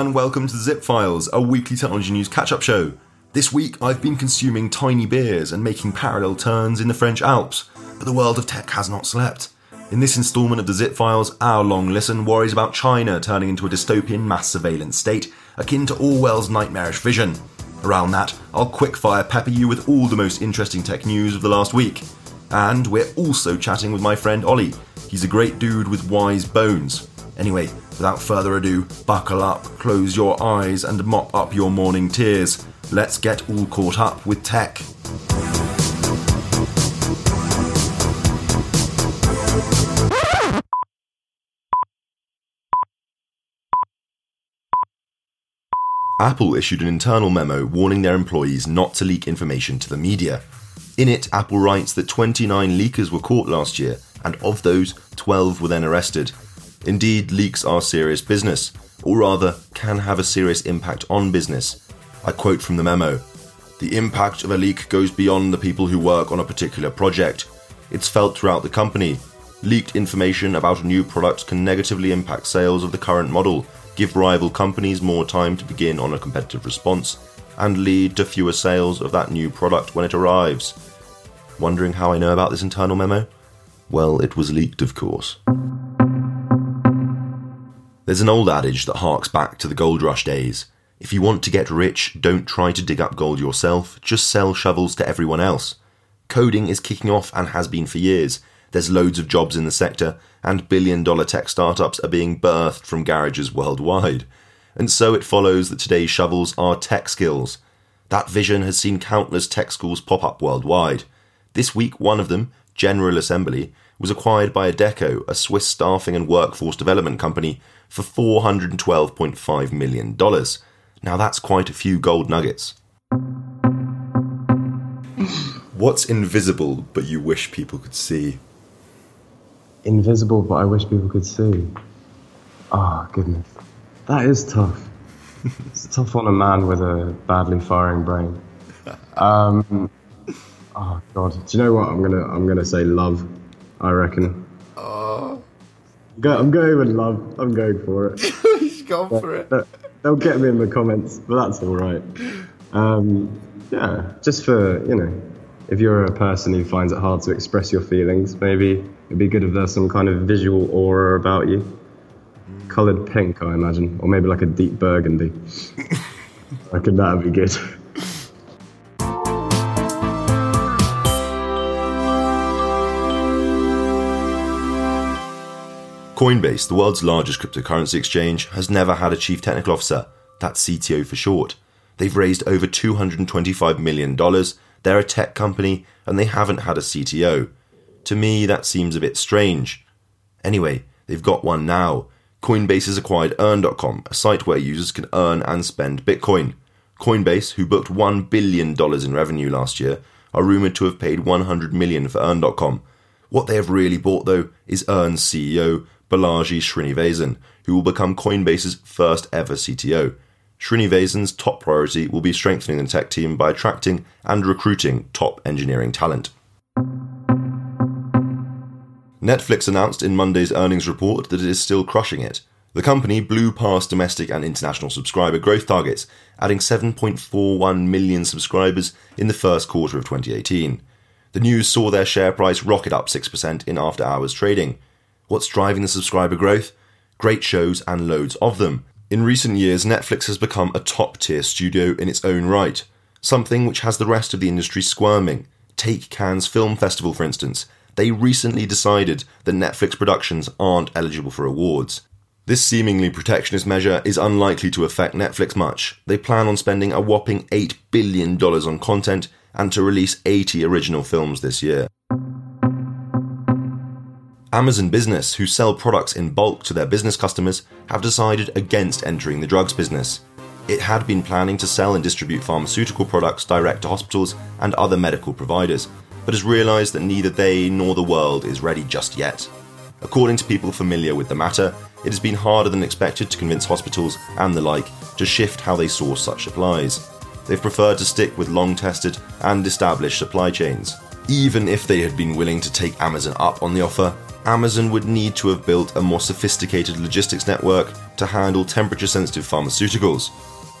and welcome to the Zip Files, a weekly technology news catch up show. This week I've been consuming tiny beers and making parallel turns in the French Alps, but the world of tech has not slept. In this instalment of the Zip Files, our long listen worries about China turning into a dystopian mass surveillance state akin to Orwell's nightmarish vision. Around that, I'll quickfire pepper you with all the most interesting tech news of the last week. And we're also chatting with my friend Ollie. He's a great dude with wise bones. Anyway, without further ado, buckle up, close your eyes, and mop up your morning tears. Let's get all caught up with tech. Apple issued an internal memo warning their employees not to leak information to the media. In it, Apple writes that 29 leakers were caught last year, and of those, 12 were then arrested. Indeed, leaks are serious business, or rather, can have a serious impact on business. I quote from the memo The impact of a leak goes beyond the people who work on a particular project. It's felt throughout the company. Leaked information about a new product can negatively impact sales of the current model, give rival companies more time to begin on a competitive response, and lead to fewer sales of that new product when it arrives. Wondering how I know about this internal memo? Well, it was leaked, of course. There's an old adage that harks back to the gold rush days. If you want to get rich, don't try to dig up gold yourself, just sell shovels to everyone else. Coding is kicking off and has been for years. There's loads of jobs in the sector, and billion dollar tech startups are being birthed from garages worldwide. And so it follows that today's shovels are tech skills. That vision has seen countless tech schools pop up worldwide. This week, one of them, General Assembly, was acquired by Adecco, a Swiss staffing and workforce development company, for $412.5 million. Now that's quite a few gold nuggets. What's invisible but you wish people could see? invisible, but I wish people could see. Ah, goodness, that is tough. it's tough on a man with a badly firing brain. Um, oh God, do you know what? I'm gonna I'm gonna say love. I reckon. Oh, Go, I'm going with love. I'm going for it. he's gone for it. They'll get me in the comments, but that's all right. Um, yeah, just for you know, if you're a person who finds it hard to express your feelings, maybe it'd be good if there's some kind of visual aura about you. Coloured pink, I imagine, or maybe like a deep burgundy. I could that'd be good. Coinbase, the world's largest cryptocurrency exchange, has never had a chief technical officer. That's CTO for short. They've raised over $225 million. They're a tech company and they haven't had a CTO. To me, that seems a bit strange. Anyway, they've got one now. Coinbase has acquired Earn.com, a site where users can earn and spend Bitcoin. Coinbase, who booked $1 billion in revenue last year, are rumored to have paid 100 million for Earn.com. What they have really bought, though, is Earn's CEO, Balaji Srinivasan, who will become Coinbase's first ever CTO. Srinivasan's top priority will be strengthening the tech team by attracting and recruiting top engineering talent. Netflix announced in Monday's earnings report that it is still crushing it. The company blew past domestic and international subscriber growth targets, adding 7.41 million subscribers in the first quarter of 2018. The news saw their share price rocket up 6% in after hours trading. What's driving the subscriber growth? Great shows and loads of them. In recent years, Netflix has become a top tier studio in its own right, something which has the rest of the industry squirming. Take Cannes Film Festival, for instance. They recently decided that Netflix productions aren't eligible for awards. This seemingly protectionist measure is unlikely to affect Netflix much. They plan on spending a whopping $8 billion on content and to release 80 original films this year. Amazon Business, who sell products in bulk to their business customers, have decided against entering the drugs business. It had been planning to sell and distribute pharmaceutical products direct to hospitals and other medical providers, but has realised that neither they nor the world is ready just yet. According to people familiar with the matter, it has been harder than expected to convince hospitals and the like to shift how they source such supplies. They've preferred to stick with long tested and established supply chains. Even if they had been willing to take Amazon up on the offer, Amazon would need to have built a more sophisticated logistics network to handle temperature sensitive pharmaceuticals.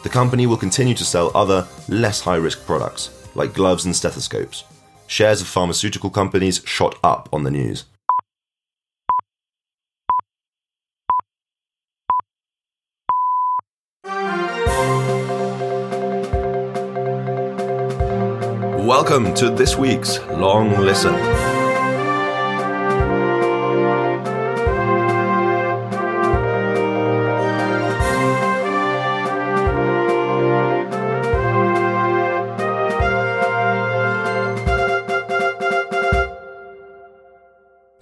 The company will continue to sell other, less high risk products, like gloves and stethoscopes. Shares of pharmaceutical companies shot up on the news. Welcome to this week's Long Listen.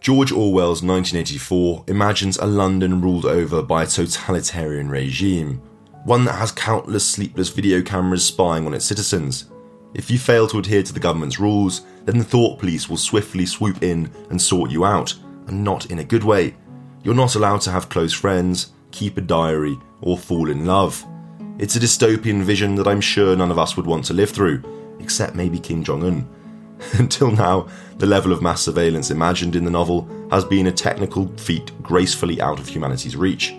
George Orwell's 1984 imagines a London ruled over by a totalitarian regime, one that has countless sleepless video cameras spying on its citizens. If you fail to adhere to the government's rules, then the thought police will swiftly swoop in and sort you out, and not in a good way. You're not allowed to have close friends, keep a diary, or fall in love. It's a dystopian vision that I'm sure none of us would want to live through, except maybe Kim Jong un. Until now, the level of mass surveillance imagined in the novel has been a technical feat gracefully out of humanity's reach.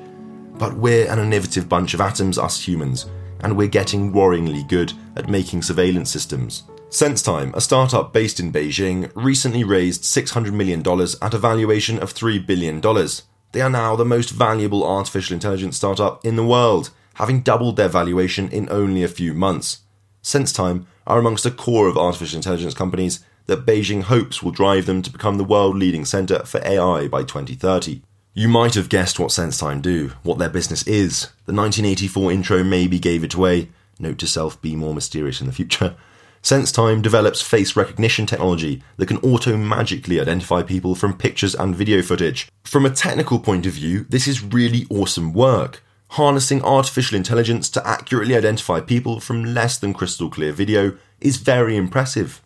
But we're an innovative bunch of atoms, us humans, and we're getting worryingly good at making surveillance systems. SenseTime, a startup based in Beijing, recently raised $600 million at a valuation of $3 billion. They are now the most valuable artificial intelligence startup in the world, having doubled their valuation in only a few months. SenseTime are amongst a core of artificial intelligence companies that Beijing hopes will drive them to become the world leading centre for AI by 2030. You might have guessed what SenseTime do, what their business is. The 1984 intro maybe gave it away. Note to self be more mysterious in the future. SenseTime develops face recognition technology that can auto magically identify people from pictures and video footage. From a technical point of view, this is really awesome work harnessing artificial intelligence to accurately identify people from less than crystal clear video is very impressive.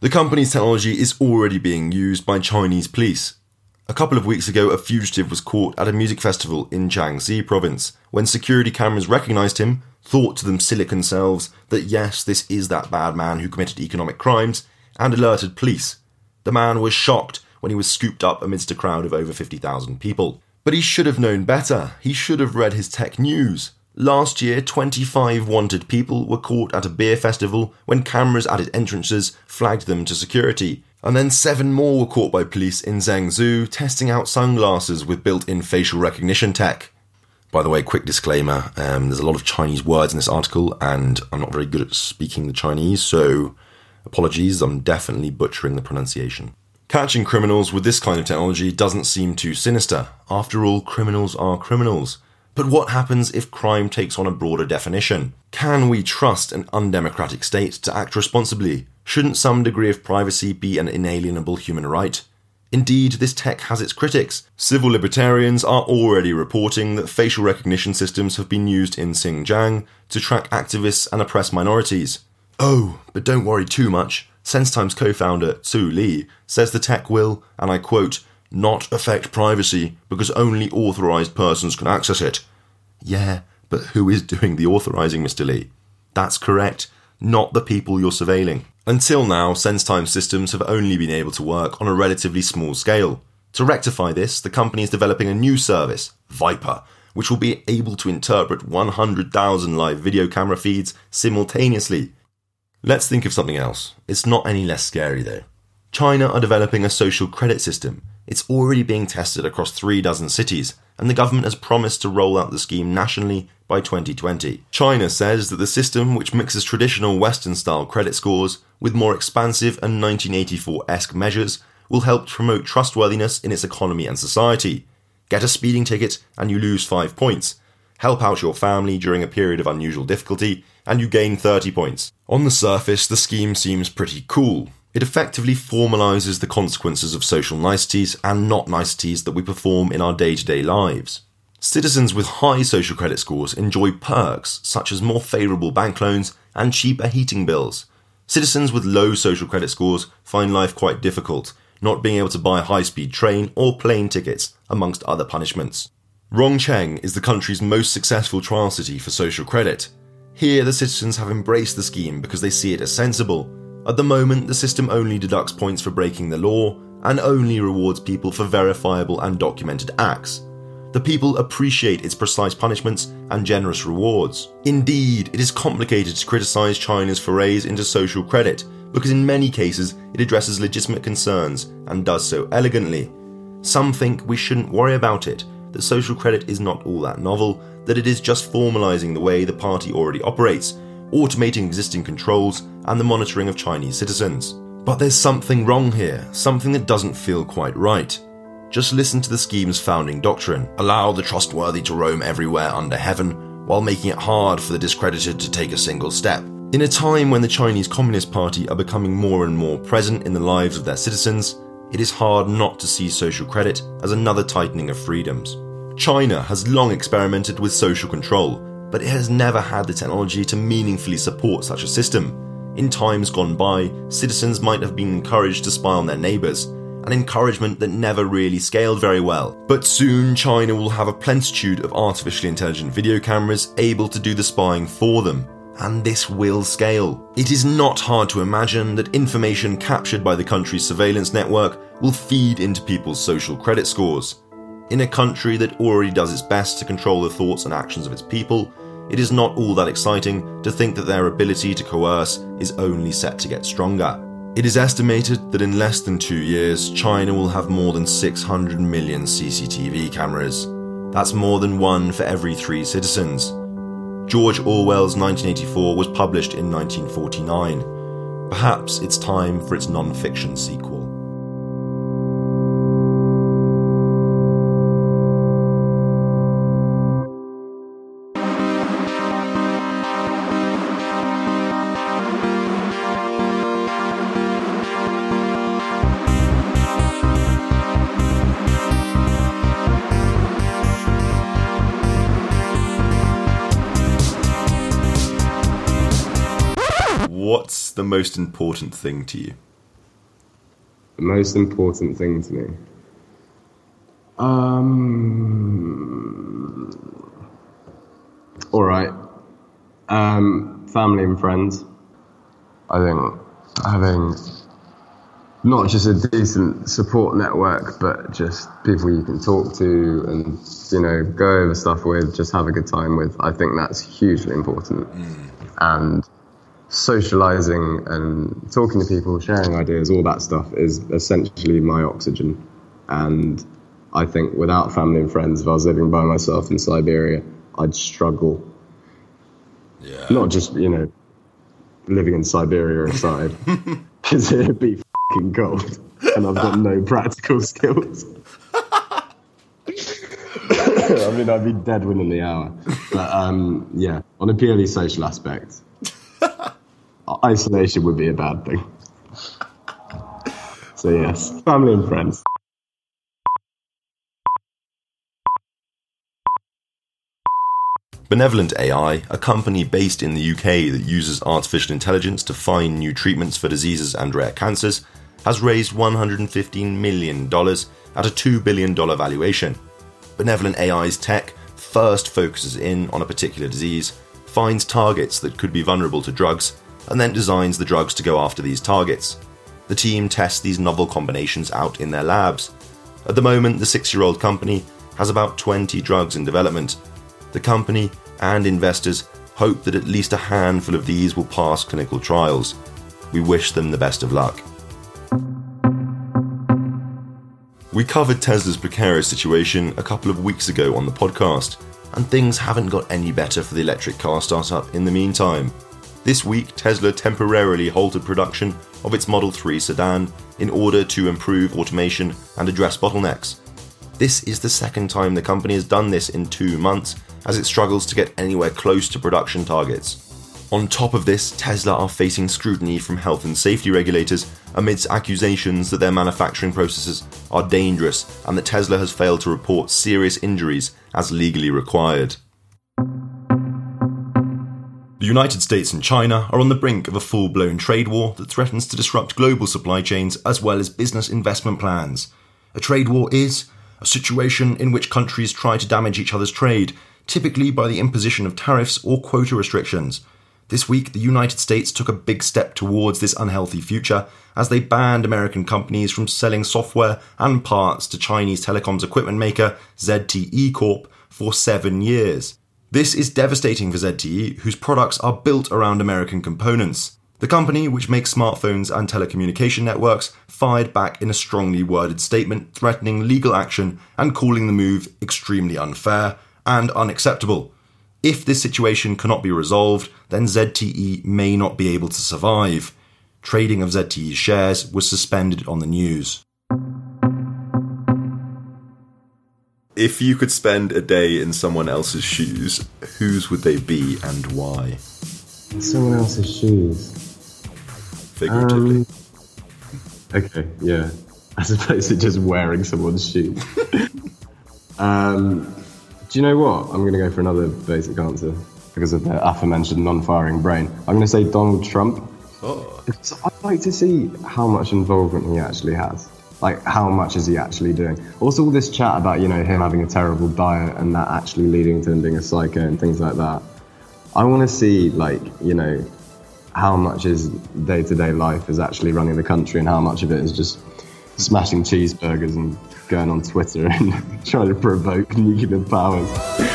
The company's technology is already being used by Chinese police. A couple of weeks ago, a fugitive was caught at a music festival in Jiangxi province. When security cameras recognized him, thought to them silicon selves that yes, this is that bad man who committed economic crimes, and alerted police. The man was shocked when he was scooped up amidst a crowd of over 50,000 people. But he should have known better. He should have read his tech news. Last year, 25 wanted people were caught at a beer festival when cameras at its entrances flagged them to security. And then seven more were caught by police in Zhengzhou testing out sunglasses with built in facial recognition tech. By the way, quick disclaimer um, there's a lot of Chinese words in this article, and I'm not very good at speaking the Chinese, so apologies, I'm definitely butchering the pronunciation. Catching criminals with this kind of technology doesn't seem too sinister. After all, criminals are criminals. But what happens if crime takes on a broader definition? Can we trust an undemocratic state to act responsibly? Shouldn't some degree of privacy be an inalienable human right? Indeed, this tech has its critics. Civil libertarians are already reporting that facial recognition systems have been used in Xinjiang to track activists and oppress minorities. Oh, but don't worry too much. SenseTime's co founder, Xu Li, says the tech will, and I quote, not affect privacy because only authorized persons can access it. Yeah, but who is doing the authorizing, Mr. Li? That's correct, not the people you're surveilling. Until now, SenseTime systems have only been able to work on a relatively small scale. To rectify this, the company is developing a new service, Viper, which will be able to interpret 100,000 live video camera feeds simultaneously Let's think of something else. It's not any less scary though. China are developing a social credit system. It's already being tested across three dozen cities, and the government has promised to roll out the scheme nationally by 2020. China says that the system, which mixes traditional Western style credit scores with more expansive and 1984 esque measures, will help promote trustworthiness in its economy and society. Get a speeding ticket and you lose 5 points. Help out your family during a period of unusual difficulty and you gain 30 points. On the surface, the scheme seems pretty cool. It effectively formalises the consequences of social niceties and not niceties that we perform in our day to day lives. Citizens with high social credit scores enjoy perks such as more favourable bank loans and cheaper heating bills. Citizens with low social credit scores find life quite difficult, not being able to buy high speed train or plane tickets, amongst other punishments. Rongcheng is the country's most successful trial city for social credit, here, the citizens have embraced the scheme because they see it as sensible. At the moment, the system only deducts points for breaking the law and only rewards people for verifiable and documented acts. The people appreciate its precise punishments and generous rewards. Indeed, it is complicated to criticise China's forays into social credit because in many cases it addresses legitimate concerns and does so elegantly. Some think we shouldn't worry about it, that social credit is not all that novel, that it is just formalising the way the party already operates, automating existing controls, and the monitoring of Chinese citizens. But there's something wrong here, something that doesn't feel quite right. Just listen to the scheme's founding doctrine allow the trustworthy to roam everywhere under heaven, while making it hard for the discredited to take a single step. In a time when the Chinese Communist Party are becoming more and more present in the lives of their citizens, it is hard not to see social credit as another tightening of freedoms. China has long experimented with social control, but it has never had the technology to meaningfully support such a system. In times gone by, citizens might have been encouraged to spy on their neighbours, an encouragement that never really scaled very well. But soon, China will have a plentitude of artificially intelligent video cameras able to do the spying for them, and this will scale. It is not hard to imagine that information captured by the country's surveillance network will feed into people's social credit scores. In a country that already does its best to control the thoughts and actions of its people, it is not all that exciting to think that their ability to coerce is only set to get stronger. It is estimated that in less than two years, China will have more than 600 million CCTV cameras. That's more than one for every three citizens. George Orwell's 1984 was published in 1949. Perhaps it's time for its non fiction sequel. The most important thing to you? The most important thing to me. Um. All right. Um, family and friends. I think having not just a decent support network, but just people you can talk to and you know go over stuff with, just have a good time with. I think that's hugely important. And socializing and talking to people, sharing ideas, all that stuff is essentially my oxygen. And I think without family and friends, if I was living by myself in Siberia, I'd struggle. Yeah. Not just, you know, living in Siberia aside, because it'd be fing cold and I've got no practical skills. I mean, I'd be dead within the hour. But um, yeah, on a purely social aspect, isolation would be a bad thing. So yes, family and friends. Benevolent AI, a company based in the UK that uses artificial intelligence to find new treatments for diseases and rare cancers, has raised $115 million at a $2 billion valuation. Benevolent AI's tech first focuses in on a particular disease, finds targets that could be vulnerable to drugs, and then designs the drugs to go after these targets. The team tests these novel combinations out in their labs. At the moment, the six year old company has about 20 drugs in development. The company and investors hope that at least a handful of these will pass clinical trials. We wish them the best of luck. We covered Tesla's precarious situation a couple of weeks ago on the podcast, and things haven't got any better for the electric car startup in the meantime. This week, Tesla temporarily halted production of its Model 3 sedan in order to improve automation and address bottlenecks. This is the second time the company has done this in two months as it struggles to get anywhere close to production targets. On top of this, Tesla are facing scrutiny from health and safety regulators amidst accusations that their manufacturing processes are dangerous and that Tesla has failed to report serious injuries as legally required. The United States and China are on the brink of a full blown trade war that threatens to disrupt global supply chains as well as business investment plans. A trade war is a situation in which countries try to damage each other's trade, typically by the imposition of tariffs or quota restrictions. This week, the United States took a big step towards this unhealthy future as they banned American companies from selling software and parts to Chinese telecoms equipment maker ZTE Corp for seven years. This is devastating for ZTE, whose products are built around American components. The company, which makes smartphones and telecommunication networks, fired back in a strongly worded statement threatening legal action and calling the move extremely unfair and unacceptable. If this situation cannot be resolved, then ZTE may not be able to survive. Trading of ZTE's shares was suspended on the news. If you could spend a day in someone else's shoes, whose would they be and why? Someone else's shoes. Figuratively. Um, okay, yeah. As opposed to just wearing someone's shoes. um, do you know what? I'm going to go for another basic answer because of the aforementioned non-firing brain. I'm going to say Donald Trump. oh. I'd like to see how much involvement he actually has. Like, how much is he actually doing? Also, all this chat about, you know, him having a terrible diet and that actually leading to him being a psycho and things like that. I want to see, like, you know, how much his day to day life is actually running the country and how much of it is just smashing cheeseburgers and going on Twitter and trying to provoke nuclear powers.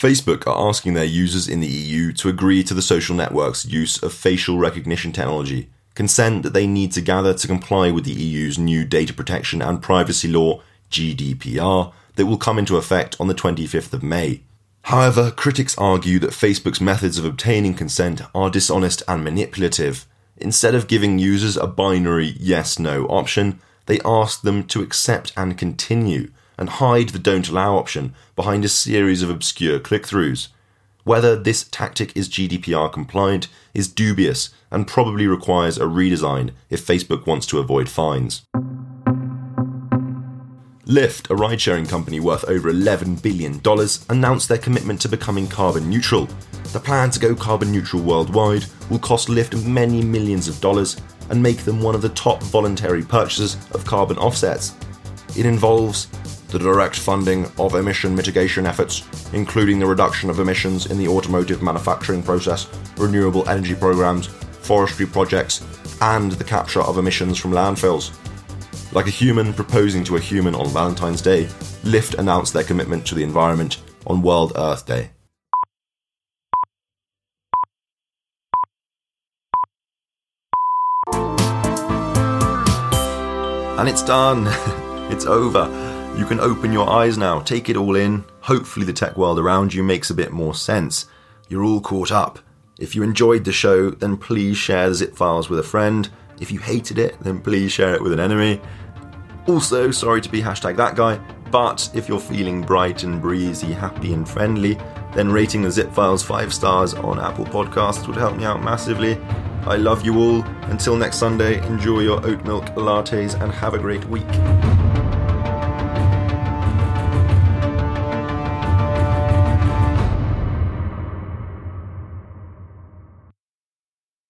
Facebook are asking their users in the EU to agree to the social network's use of facial recognition technology, consent that they need to gather to comply with the EU's new data protection and privacy law, GDPR, that will come into effect on the 25th of May. However, critics argue that Facebook's methods of obtaining consent are dishonest and manipulative. Instead of giving users a binary yes no option, they ask them to accept and continue, and hide the don't allow option behind a series of obscure click throughs. Whether this tactic is GDPR compliant is dubious and probably requires a redesign if Facebook wants to avoid fines. Lyft, a ride sharing company worth over $11 billion, announced their commitment to becoming carbon neutral. The plan to go carbon neutral worldwide will cost Lyft many millions of dollars and make them one of the top voluntary purchasers of carbon offsets. It involves the direct funding of emission mitigation efforts, including the reduction of emissions in the automotive manufacturing process, renewable energy programs, forestry projects, and the capture of emissions from landfills. Like a human proposing to a human on Valentine's Day, Lyft announced their commitment to the environment on World Earth Day. And it's done. it's over. You can open your eyes now, take it all in. Hopefully, the tech world around you makes a bit more sense. You're all caught up. If you enjoyed the show, then please share the zip files with a friend. If you hated it, then please share it with an enemy. Also, sorry to be hashtag that guy, but if you're feeling bright and breezy, happy and friendly, then rating the zip files 5 stars on Apple Podcasts would help me out massively. I love you all. Until next Sunday, enjoy your oat milk lattes and have a great week.